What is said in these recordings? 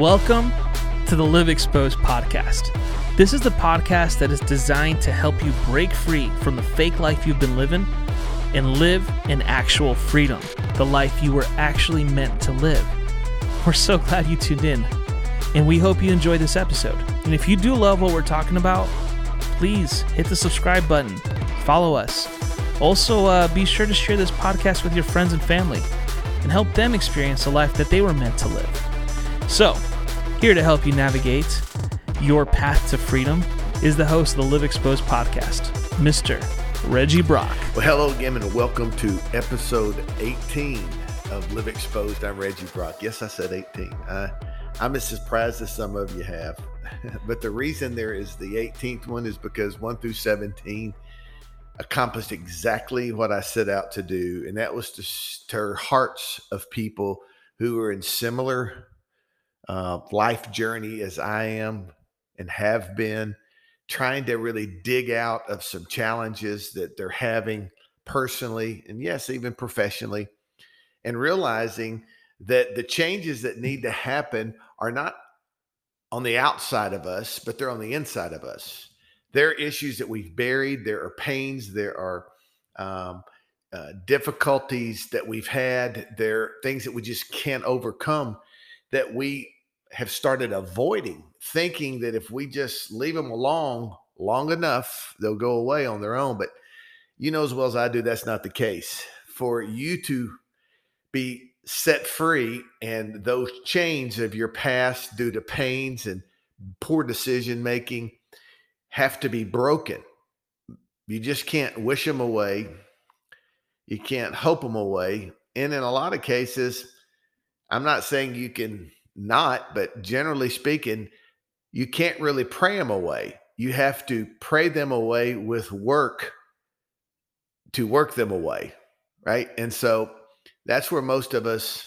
Welcome to the Live Exposed podcast. This is the podcast that is designed to help you break free from the fake life you've been living and live in actual freedom, the life you were actually meant to live. We're so glad you tuned in, and we hope you enjoy this episode. And if you do love what we're talking about, please hit the subscribe button, follow us. Also, uh, be sure to share this podcast with your friends and family and help them experience the life that they were meant to live. So, here to help you navigate your path to freedom is the host of the Live Exposed podcast, Mr. Reggie Brock. Well, hello again, and welcome to episode 18 of Live Exposed. I'm Reggie Brock. Yes, I said 18. Uh, I'm as surprised as some of you have. but the reason there is the 18th one is because 1 through 17 accomplished exactly what I set out to do, and that was to stir hearts of people who are in similar uh, life journey as I am and have been, trying to really dig out of some challenges that they're having personally and yes, even professionally, and realizing that the changes that need to happen are not on the outside of us, but they're on the inside of us. There are issues that we've buried, there are pains, there are um, uh, difficulties that we've had, there are things that we just can't overcome that we have started avoiding, thinking that if we just leave them alone long enough, they'll go away on their own. But you know as well as I do, that's not the case. For you to be set free and those chains of your past due to pains and poor decision making have to be broken. You just can't wish them away. You can't hope them away. And in a lot of cases, I'm not saying you can not, but generally speaking, you can't really pray them away. You have to pray them away with work to work them away. Right. And so that's where most of us,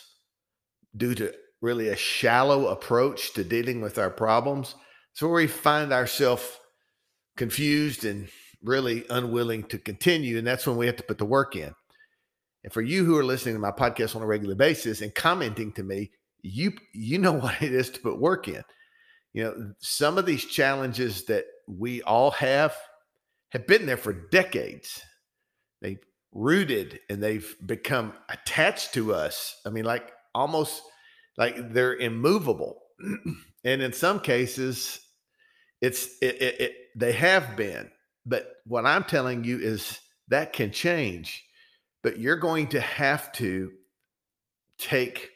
due to really a shallow approach to dealing with our problems, it's where we find ourselves confused and really unwilling to continue. And that's when we have to put the work in. And for you who are listening to my podcast on a regular basis and commenting to me, you you know what it is to put work in. You know, some of these challenges that we all have have been there for decades. They've rooted and they've become attached to us. I mean, like almost like they're immovable. and in some cases, it's it, it, it they have been. But what I'm telling you is that can change. But you're going to have to take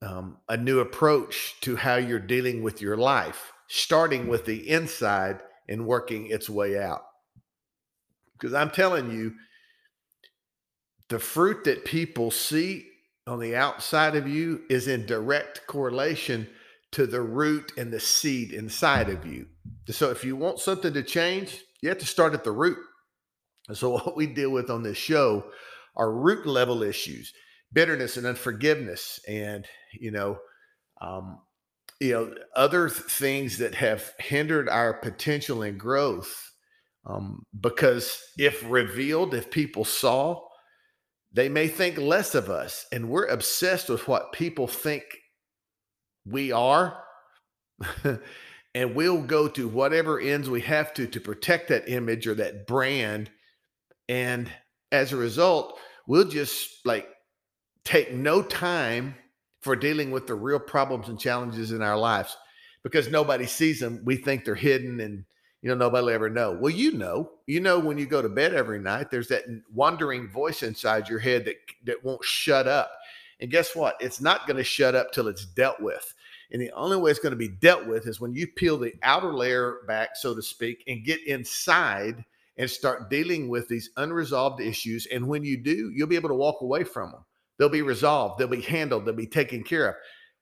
um, a new approach to how you're dealing with your life, starting with the inside and working its way out. Because I'm telling you, the fruit that people see on the outside of you is in direct correlation to the root and the seed inside of you. So if you want something to change, you have to start at the root. So what we deal with on this show are root level issues bitterness and unforgiveness and you know um, you know other th- things that have hindered our potential and growth um, because if revealed if people saw they may think less of us and we're obsessed with what people think we are and we'll go to whatever ends we have to to protect that image or that brand and as a result we'll just like take no time for dealing with the real problems and challenges in our lives because nobody sees them. We think they're hidden and you know nobody will ever know. Well, you know, you know when you go to bed every night, there's that wandering voice inside your head that that won't shut up. And guess what? It's not going to shut up till it's dealt with. And the only way it's going to be dealt with is when you peel the outer layer back, so to speak, and get inside and start dealing with these unresolved issues. And when you do, you'll be able to walk away from them. They'll be resolved, they'll be handled, they'll be taken care of.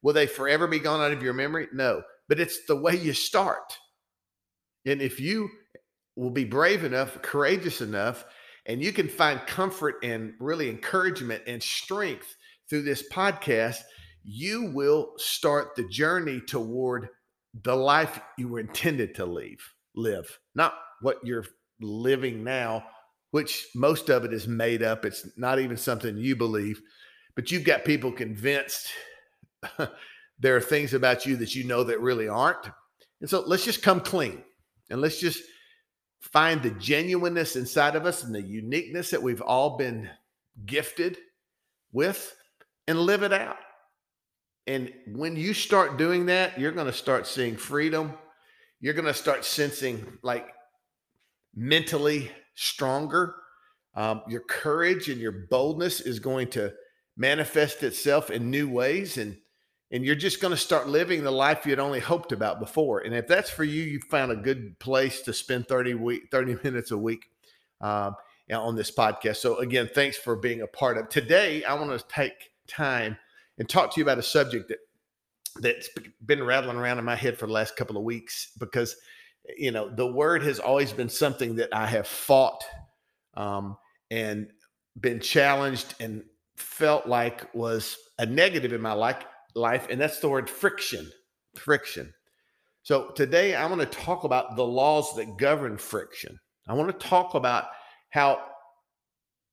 Will they forever be gone out of your memory? No, but it's the way you start. And if you will be brave enough, courageous enough, and you can find comfort and really encouragement and strength through this podcast, you will start the journey toward the life you were intended to leave, live, not what you're living now, which most of it is made up. It's not even something you believe, but you've got people convinced there are things about you that you know that really aren't. And so let's just come clean and let's just find the genuineness inside of us and the uniqueness that we've all been gifted with and live it out. And when you start doing that, you're going to start seeing freedom. You're going to start sensing like mentally stronger. Um, your courage and your boldness is going to manifest itself in new ways. And and you're just going to start living the life you'd only hoped about before. And if that's for you, you found a good place to spend 30 week 30 minutes a week um, on this podcast. So again, thanks for being a part of today. I want to take time and talk to you about a subject that that's been rattling around in my head for the last couple of weeks because you know the word has always been something that I have fought um, and been challenged and felt like was a negative in my life life, and that's the word friction. Friction. So today I want to talk about the laws that govern friction. I want to talk about how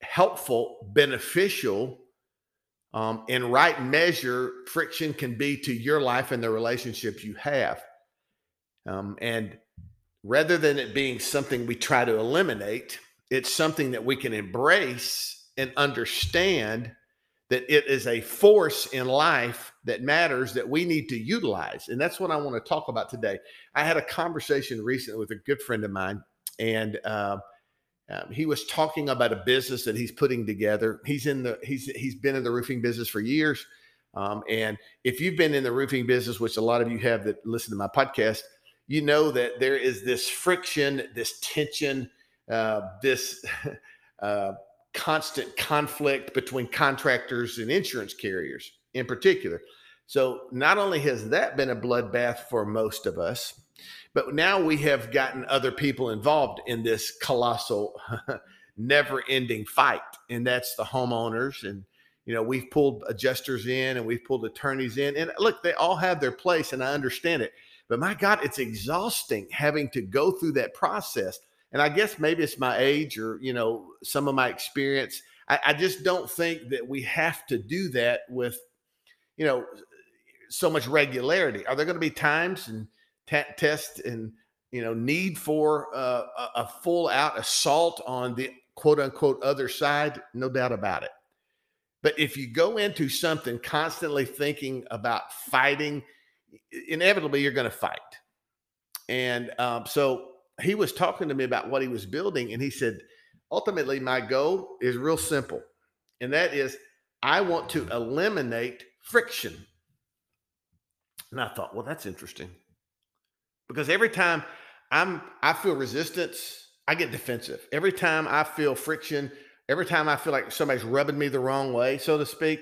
helpful, beneficial, um, in right measure friction can be to your life and the relationships you have. Um, and rather than it being something we try to eliminate, it's something that we can embrace and understand that it is a force in life that matters that we need to utilize. And that's what I want to talk about today. I had a conversation recently with a good friend of mine, and uh, um, he was talking about a business that he's putting together. He's in the he's he's been in the roofing business for years. Um, and if you've been in the roofing business, which a lot of you have that listen to my podcast, you know that there is this friction, this tension, uh, this uh, constant conflict between contractors and insurance carriers in particular. So not only has that been a bloodbath for most of us, but now we have gotten other people involved in this colossal, never ending fight. And that's the homeowners. And, you know, we've pulled adjusters in and we've pulled attorneys in. And look, they all have their place and I understand it. But my God, it's exhausting having to go through that process and I guess maybe it's my age or you know some of my experience. I, I just don't think that we have to do that with you know so much regularity. Are there going to be times and t- tests and you know need for uh, a, a full out assault on the quote unquote other side? No doubt about it. But if you go into something constantly thinking about fighting, inevitably you're going to fight. And um, so he was talking to me about what he was building, and he said, ultimately, my goal is real simple, and that is I want to eliminate friction. And I thought, well, that's interesting. Because every time I'm I feel resistance, I get defensive. Every time I feel friction, every time I feel like somebody's rubbing me the wrong way, so to speak,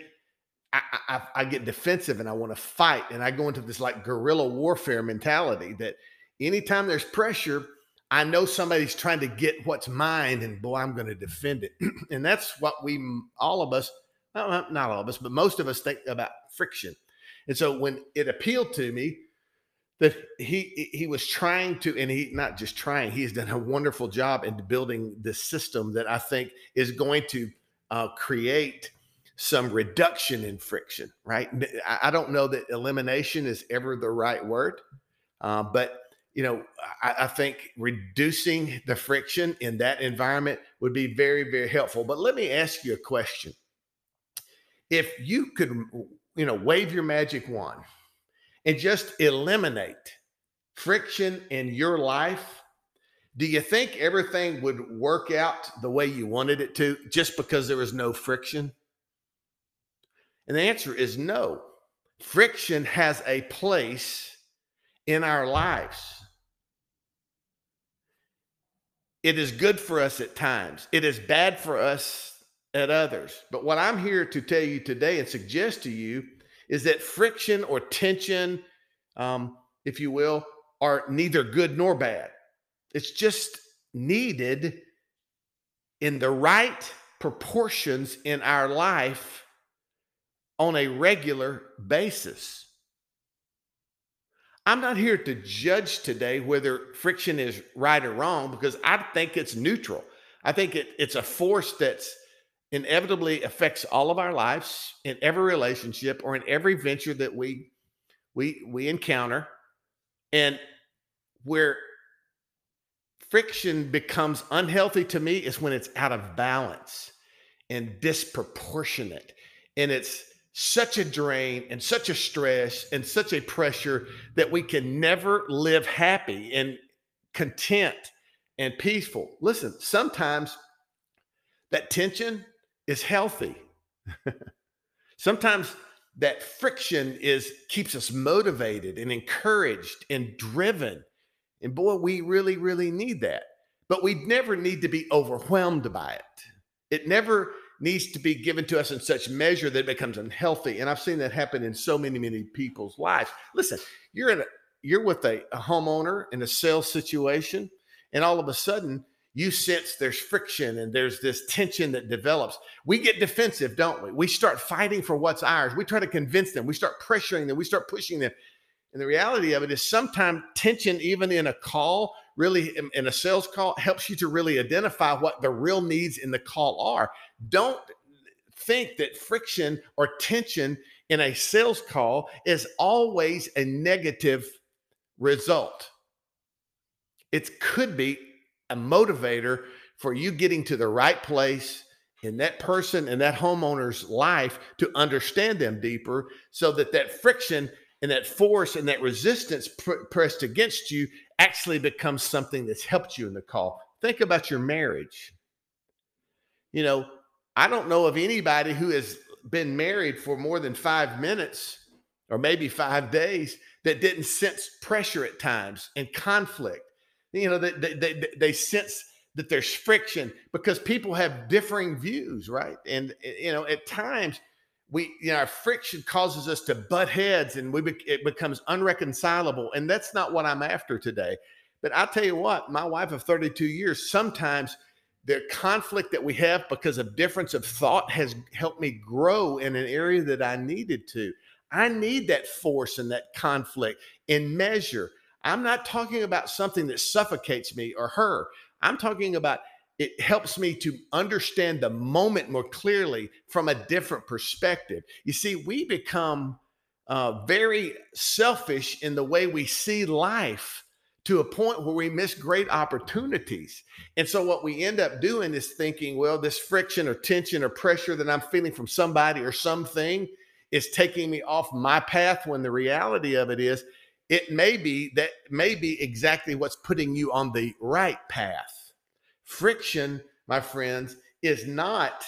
I, I, I get defensive and I want to fight. And I go into this like guerrilla warfare mentality that anytime there's pressure, I know somebody's trying to get what's mine, and boy, I'm going to defend it. and that's what we, all of us, not all of us, but most of us think about friction. And so when it appealed to me that he he was trying to, and he not just trying, he has done a wonderful job in building this system that I think is going to uh, create some reduction in friction. Right? I don't know that elimination is ever the right word, uh, but you know, I, I, think reducing the friction in that environment would be very, very helpful. But let me ask you a question. If you could, you know, wave your magic wand and just eliminate friction in your life, do you think everything would work out the way you wanted it to just because there was no friction? And the answer is no. Friction has a place in our lives. It is good for us at times, it is bad for us at others. But what I'm here to tell you today and suggest to you is that friction or tension, um, if you will, are neither good nor bad. It's just needed in the right proportions in our life on a regular basis. I'm not here to judge today whether friction is right or wrong because I think it's neutral. I think it, it's a force that's inevitably affects all of our lives in every relationship or in every venture that we we we encounter and where friction becomes unhealthy to me is when it's out of balance and disproportionate and it's such a drain and such a stress and such a pressure that we can never live happy and content and peaceful. Listen, sometimes that tension is healthy. sometimes that friction is keeps us motivated and encouraged and driven. And boy, we really, really need that. But we never need to be overwhelmed by it. It never needs to be given to us in such measure that it becomes unhealthy. And I've seen that happen in so many, many people's lives. Listen, you're in a you're with a, a homeowner in a sales situation, and all of a sudden you sense there's friction and there's this tension that develops. We get defensive, don't we? We start fighting for what's ours. We try to convince them. We start pressuring them. We start pushing them. And the reality of it is sometimes tension, even in a call, really in a sales call, helps you to really identify what the real needs in the call are. Don't think that friction or tension in a sales call is always a negative result. It could be a motivator for you getting to the right place in that person and that homeowner's life to understand them deeper so that that friction and that force and that resistance pr- pressed against you actually becomes something that's helped you in the call. Think about your marriage. You know, I don't know of anybody who has been married for more than five minutes or maybe five days that didn't sense pressure at times and conflict. You know, they, they, they, they sense that there's friction because people have differing views, right? And, you know, at times, we you know our friction causes us to butt heads and we be, it becomes unreconcilable. And that's not what i'm after today. But i'll tell you what my wife of 32 years sometimes the conflict that we have because of difference of thought has helped me grow in an area that i needed to i need that force and that conflict in measure I'm not talking about something that suffocates me or her. I'm talking about it helps me to understand the moment more clearly from a different perspective. You see, we become uh, very selfish in the way we see life to a point where we miss great opportunities. And so, what we end up doing is thinking, well, this friction or tension or pressure that I'm feeling from somebody or something is taking me off my path when the reality of it is it may be that may be exactly what's putting you on the right path. Friction, my friends, is not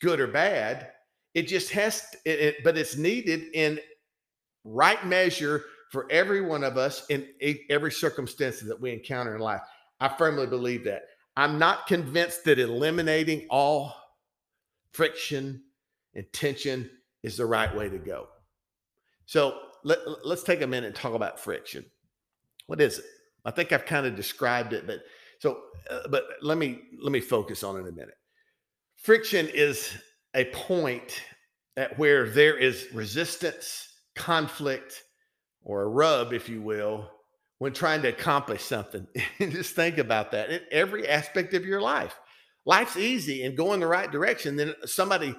good or bad. It just has, to, it, it, but it's needed in right measure for every one of us in every circumstance that we encounter in life. I firmly believe that. I'm not convinced that eliminating all friction and tension is the right way to go. So let, let's take a minute and talk about friction. What is it? I think I've kind of described it, but so, uh, but let me let me focus on it a minute. Friction is a point at where there is resistance, conflict, or a rub, if you will, when trying to accomplish something. Just think about that in every aspect of your life. Life's easy and go in the right direction. Then somebody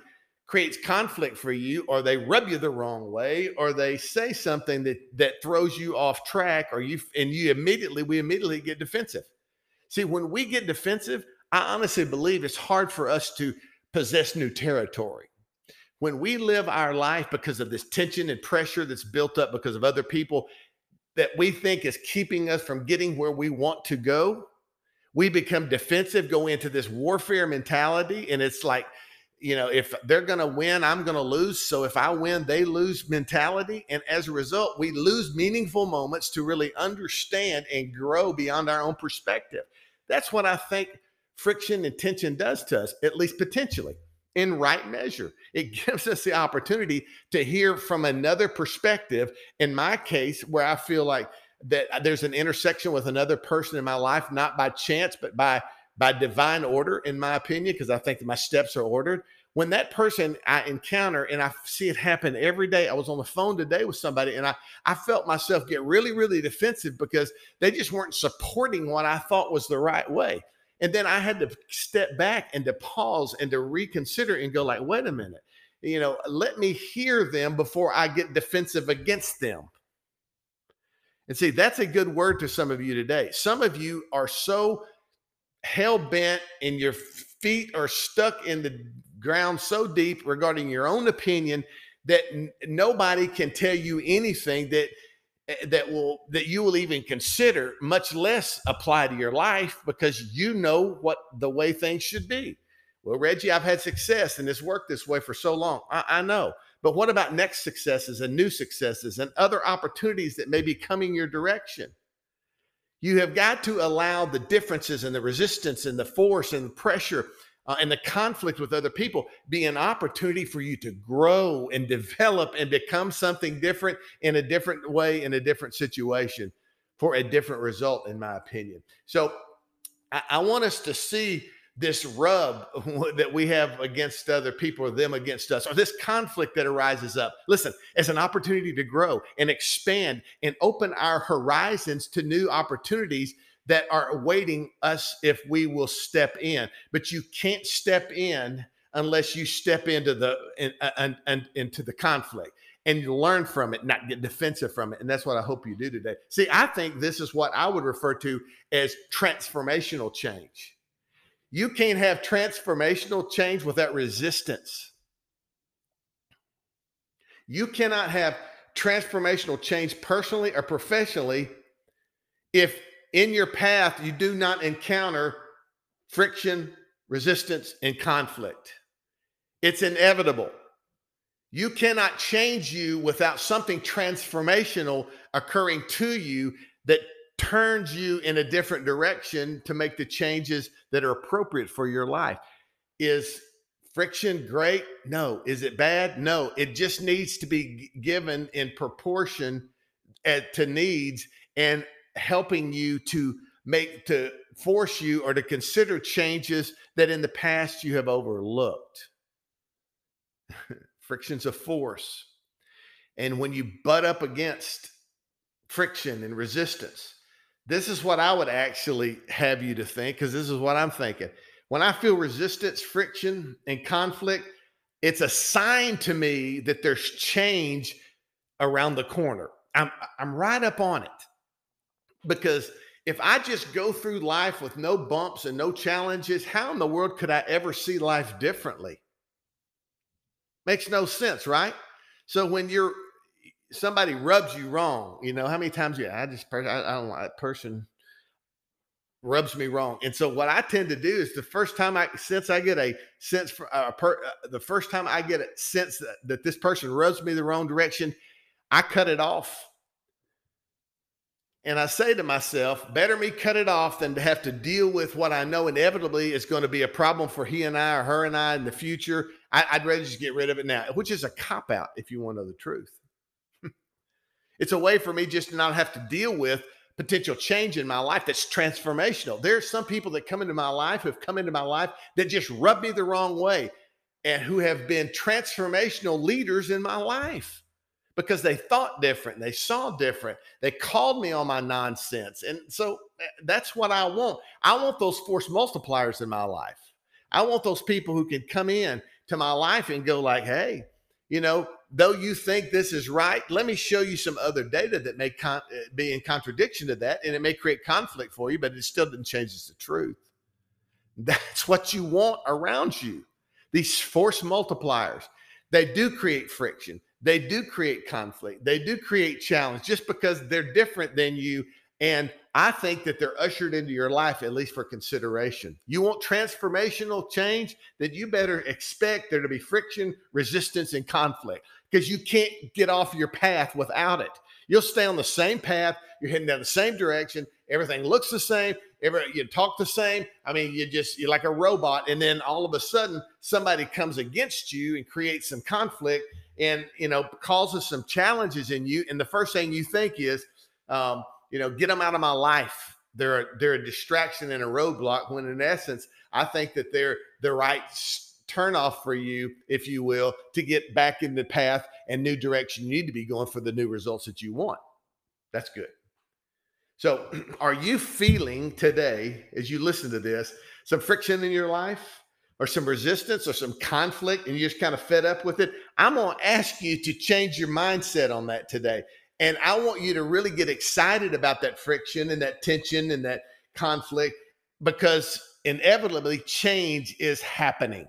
creates conflict for you or they rub you the wrong way or they say something that that throws you off track or you and you immediately we immediately get defensive see when we get defensive i honestly believe it's hard for us to possess new territory when we live our life because of this tension and pressure that's built up because of other people that we think is keeping us from getting where we want to go we become defensive go into this warfare mentality and it's like you know, if they're going to win, I'm going to lose. So if I win, they lose mentality. And as a result, we lose meaningful moments to really understand and grow beyond our own perspective. That's what I think friction and tension does to us, at least potentially in right measure. It gives us the opportunity to hear from another perspective. In my case, where I feel like that uh, there's an intersection with another person in my life, not by chance, but by by divine order, in my opinion, because I think that my steps are ordered. When that person I encounter and I see it happen every day, I was on the phone today with somebody and I, I felt myself get really, really defensive because they just weren't supporting what I thought was the right way. And then I had to step back and to pause and to reconsider and go, like, wait a minute, you know, let me hear them before I get defensive against them. And see, that's a good word to some of you today. Some of you are so hell bent and your feet are stuck in the ground so deep regarding your own opinion that n- nobody can tell you anything that Eh, that will that you will even consider much less apply to your life because you know what the way things should be. Well reggie i've had success and it's worked this way for so long. I, I know. But what about next successes and new successes and other opportunities that may be coming your direction? You have got to allow the differences and the resistance and the force and the pressure uh, and the conflict with other people be an opportunity for you to grow and develop and become something different in a different way in a different situation for a different result in my opinion. So i, I want us to see this rub that we have against other people or them against us or this conflict that arises up. Listen as an opportunity to grow and expand and open our horizons to new opportunities that are awaiting us if we will step in. But you can't step in unless you step into the in, uh, in, in, into the conflict and you learn from it, not get defensive from it. And that's what I hope you do today. See, I think this is what I would refer to as transformational change. You can't have transformational change without resistance. You cannot have transformational change personally or professionally if in your path, you do not encounter friction, resistance, and conflict. It's inevitable. You cannot change you without something transformational occurring to you that turns you in a different direction to make the changes that are appropriate for your life. Is friction great? No. Is it bad? No. It just needs to be given in proportion eh, to needs. And helping you to make to force you or to consider changes that in the past you have overlooked. Friction's a force. And when you butt up against friction and resistance, this is what I would actually have you to think, because this is what I'm thinking. When I feel resistance, friction, and conflict, it's a sign to me that there's change around the corner. I'm, I'm right up on it because if I just go through life with no bumps and no challenges, how in the world could I ever see life differently? Makes no sense, right? So when you're somebody rubs you wrong, you know how many times you I just I, I don't like that person rubs me wrong. And so what I tend to do is the first time I since I get a sense for a per, uh, the first time I get a sense that, that this person rubs me the wrong direction, I cut it off and I say to myself, better me cut it off than to have to deal with what I know inevitably is going to be a problem for he and I or her and I in the future. I, would rather just get rid of it now, which is a cop out if you want to know the truth. it's a way for me just to not have to deal with potential change in my life that's transformational. There are some people that come into my life who have come into my life that just rub me the wrong way and who have been transformational leaders in my life because they thought different, they saw different, they called me on my nonsense. And so eh, that's what I want. I want those force multipliers in my life. I want those people who can come in to my life and go like, "Hey, you know, though you think this is right, let me show you some other data that may con- eh, be in contradiction to that, and it may create conflict for you, but it still doesn't change the truth." That's what you want around you. These force multipliers, they do create friction they do create conflict. They do create challenge just because they're different than you. And I think that they're ushered into your life, at least for consideration. You want transformational change, then you better expect there to be friction, resistance, and conflict because you can't get off your path without it. You'll stay on the same path. You're heading down the same direction. Everything looks the same. Every, you talk the same. I mean, you just, you're like a robot. And then all of a sudden, somebody comes against you and creates some conflict and you know causes some challenges in you and the first thing you think is um, you know get them out of my life. They're they're a distraction and a roadblock when in essence i think that they're the right turn off for you if you will to get back in the path and new direction you need to be going for the new results that you want. That's good. So are you feeling today as you listen to this some friction in your life or some resistance or some conflict and you're just kind of fed up with it, I'm going to ask you to change your mindset on that today And I want you to really get excited about that friction and that tension and that conflict because inevitably change is happening.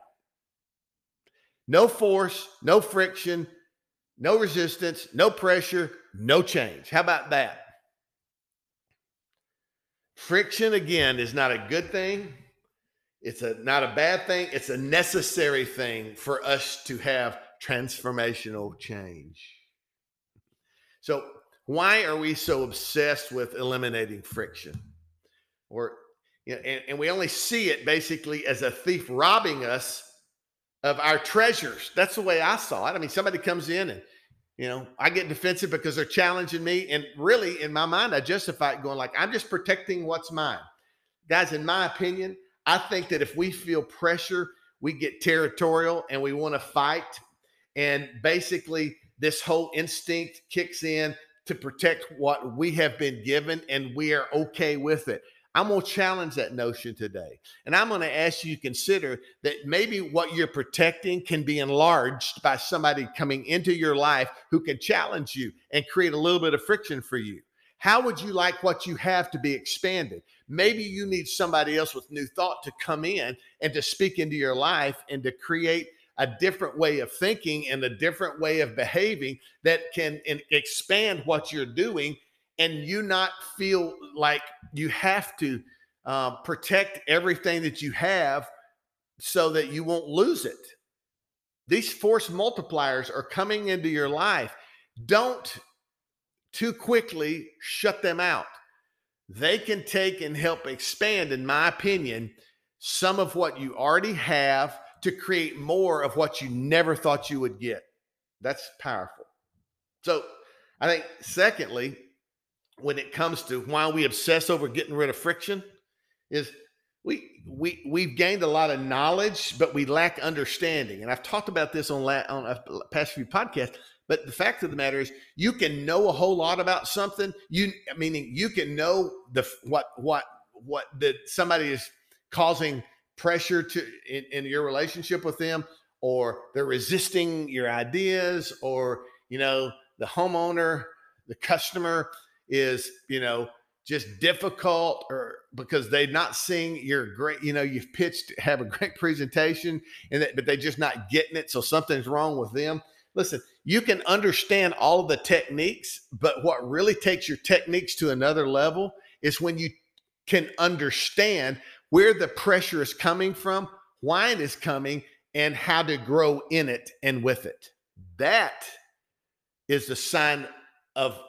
No force, no friction, no resistance, no pressure, no change. How about that? Friction, again, is not a good thing. It's a not a bad thing. It's a necessary thing for us to have transformational change. So, why are we so obsessed with eliminating friction? Or, you know, and, and we only see it basically as a thief robbing us of our treasures. That's the way I saw it. I mean, somebody comes in and, you know, I get defensive because they're challenging me. And really, in my mind, I justify it going like, I'm just protecting what's mine. Guys, in my opinion, I think that if we feel pressure, we get territorial and we want to fight. And basically, this whole instinct kicks in to protect what we have been given and we are okay with it. I'm going to challenge that notion today. And I'm going to ask you to consider that maybe what you're protecting can be enlarged by somebody coming into your life who can challenge you and create a little bit of friction for you. How would you like what you have to be expanded? Maybe you need somebody else with new thought to come in and to speak into your life and to create a different way of thinking and a different way of behaving that can expand what you're doing and you not feel like you have to uh, protect everything that you have so that you won't lose it. These force multipliers are coming into your life. Don't too quickly shut them out. They can take and help expand, in my opinion, some of what you already have to create more of what you never thought you would get. That's powerful. So, I think, secondly, when it comes to why we obsess over getting rid of friction, is we we we've gained a lot of knowledge, but we lack understanding. And I've talked about this on la- on a past few podcasts. But the fact of the matter is, you can know a whole lot about something. You meaning you can know the what what what that somebody is causing pressure to in, in your relationship with them or they're resisting your ideas or you know the homeowner the customer is you know just difficult or because they're not seeing your great you know you've pitched have a great presentation and that, but they're just not getting it so something's wrong with them. Listen you can understand all of the techniques but what really takes your techniques to another level is when you can understand where the pressure is coming from, why it is coming, and how to grow in it and with it. That is the sign of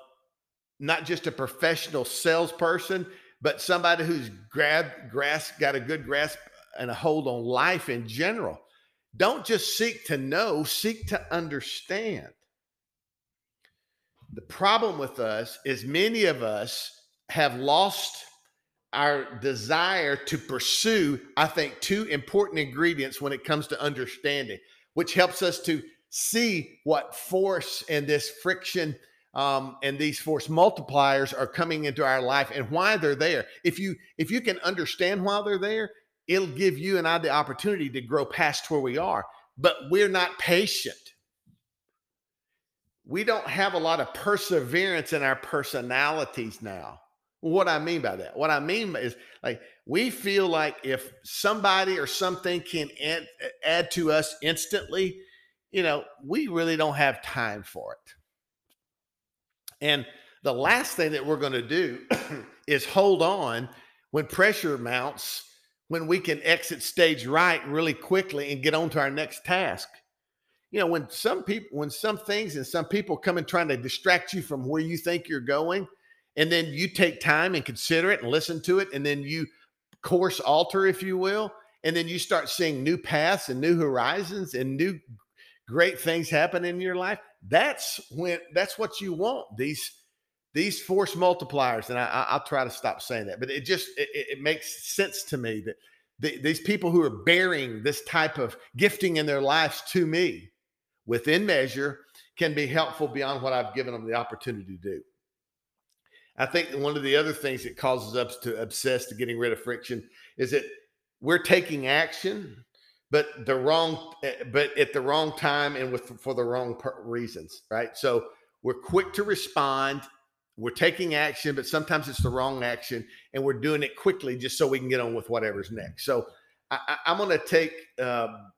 not just a professional salesperson, but somebody who's grabbed grasp, got a good grasp and a hold on life in general. Don't just seek to know, seek to understand. The problem with us is many of us have lost our desire to pursue, I think, two important ingredients when it comes to understanding, which helps us to see what force and this friction um, and these force multipliers are coming into our life and why they're there. If you if you can understand why they're there, it'll give you and I the opportunity to grow past where we are. But we're not patient. We don't have a lot of perseverance in our personalities now. What I mean by that, what I mean is like we feel like if somebody or something can add, add to us instantly, you know, we really don't have time for it. And the last thing that we're going to do is hold on when pressure mounts, when we can exit stage right really quickly and get on to our next task. You know, when some people, when some things and some people come and trying to distract you from where you think you're going, and then you take time and consider it and listen to it and then you course alter if you will and then you start seeing new paths and new horizons and new great things happen in your life that's when that's what you want these these force multipliers and I, i'll try to stop saying that but it just it, it makes sense to me that the, these people who are bearing this type of gifting in their lives to me within measure can be helpful beyond what i've given them the opportunity to do I think one of the other things that causes us to obsess to getting rid of friction is that we're taking action, but the wrong, eh, but at the wrong time and with for the wrong reasons, right? So we're quick to respond. We're taking action, but sometimes it's the wrong action, and we're doing it quickly just so we can get on with whatever's next. So I, am going to take um,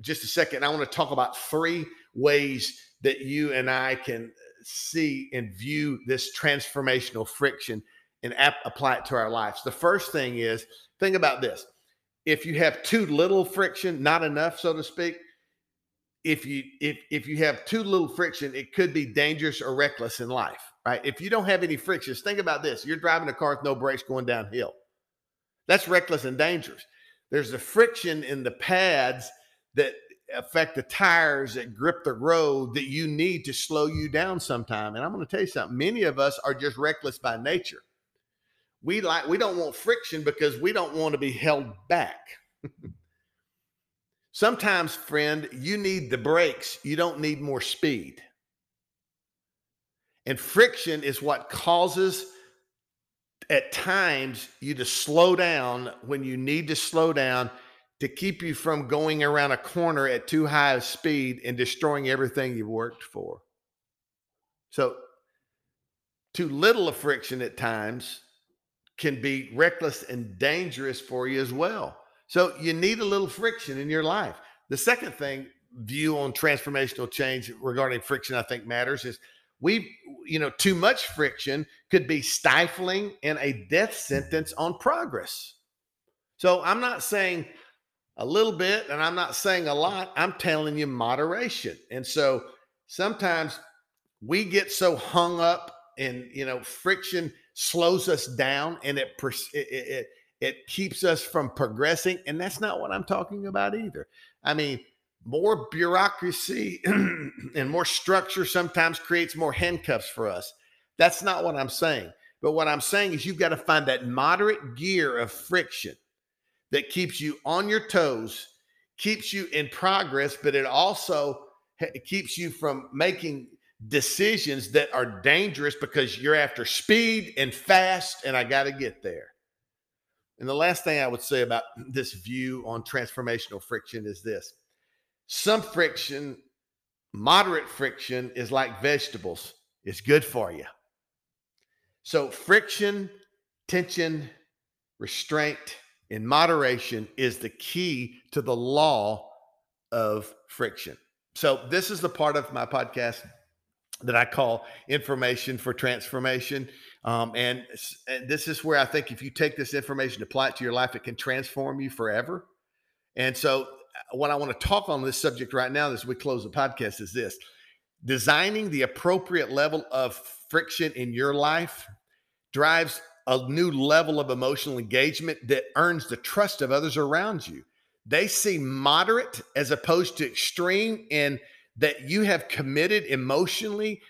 just a second. I want to talk about three ways that you and I can see and view this transformational friction and ap- apply it to our lives. The first thing is think about this. If you have too little friction, not enough, so to speak, if you if if you have too little friction, it could be dangerous or reckless in life, right? If you don't have any frictions, think about this. You're driving a car with no brakes going downhill. That's reckless and dangerous. There's a friction in the pads that affect the tires that grip the road that you need to slow you down sometime. And I'm going to tell you something. Many of us are just reckless by nature. We like we don't want friction because we don't want to be held back. Sometimes, friend, you need the brakes. You don't need more speed. And friction is what causes at times you to slow down when you need to slow down to keep you from going around a corner at too high of speed and destroying everything you've worked for. So, too little of friction at times can be reckless and dangerous for you as well. So, you need a little friction in your life. The second thing, view on transformational change regarding friction, I think matters is we, you know, too much friction could be stifling and a death sentence on progress. So, I'm not saying a little bit, and I'm not saying a lot. I'm telling you moderation. And so sometimes we get so hung up and you know, friction slows us down and it, it, it, it keeps us from progressing. And that's not what I'm talking about either. I mean, more bureaucracy and more structure sometimes creates more handcuffs for us. That's not what I'm saying. But what I'm saying is you've got to find that moderate gear of friction that keeps you on your toes, keeps you in progress, but it also keeps you from making decisions that are dangerous because you're after speed and fast, and I got to get there. And the last thing I would say about this view on transformational friction is this some friction, moderate friction, is like vegetables, it's good for you. So, friction, tension, restraint, in moderation is the key to the law of friction. So, this is the part of my podcast that I call information for transformation. Um, and, and this is where I think if you take this information, apply it to your life, it can transform you forever. And so, uh, what I want to talk on this subject right now as we close the podcast is this designing the appropriate level of friction in your life drives a new level of emotional engagement that earns the trust of others around you. They see moderate as opposed to extreme, and that you have committed emotionally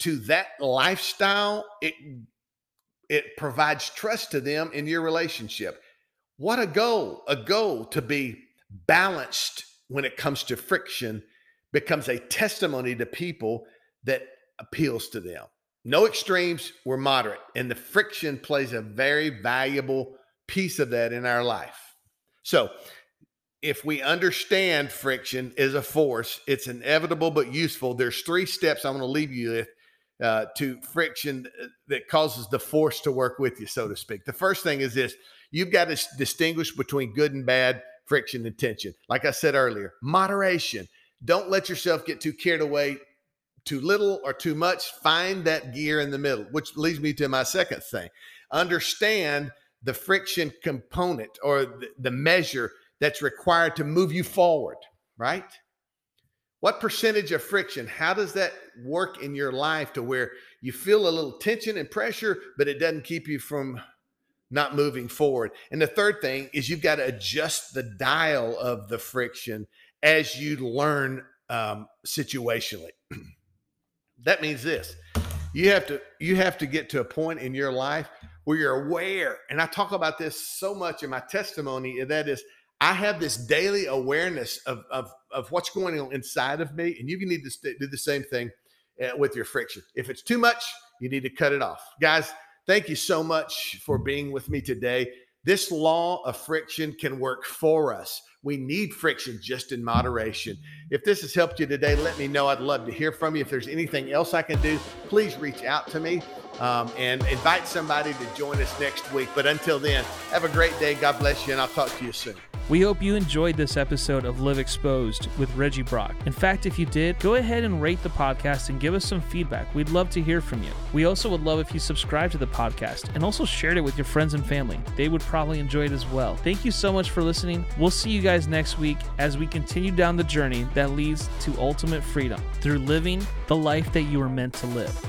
to that lifestyle. It it provides trust to them in your relationship. What a goal! A goal to be balanced when it comes to friction becomes a testimony to people that appeals to them. No extremes, we're moderate. And the friction plays a very valuable piece of that in our life. So, if we understand friction is a force, it's inevitable but useful. There's three steps I'm going to leave you with uh, to friction that causes the force to work with you, so to speak. The first thing is this you've got to distinguish between good and bad friction and tension. Like I said earlier, moderation. Don't let yourself get too carried away too little or too much, find that gear in the middle, which leads me to my second thing. Understand the friction component or the, measure that's required to move you forward, right? What percentage of friction? How does that work in your life to where you feel a little tension and pressure, but it doesn't keep you from not moving forward? And the third thing is you've got to adjust the dial of the friction as you learn um, situationally. That means this. You have to you have to get to a point in your life where you're aware. And I talk about this so much in my testimony, and that is I have this daily awareness of, of, of what's going on inside of me. And you can need to st- do the same thing uh, with your friction. If it's too much, you need to cut it off. Guys, thank you so much for being with me today. This law of friction can work for us. We need friction just in moderation. If this has helped you today, let me know. I'd love to hear from you. If there's anything else I can do, please reach out to me um, and invite somebody to join us next week. But until then, have a great day. God bless you, and I'll talk to you soon. We hope you enjoyed this episode of Live Exposed with Reggie Brock. In fact, if you did, go ahead and rate the podcast and give us some feedback. We'd love to hear from you. We also would love if you subscribe to the podcast and also shared it with your friends and family. They would probably enjoy it as well. Thank you so much for listening. We'll see you guys next week as we continue down the journey that leads to ultimate freedom through living the life that you were meant to live.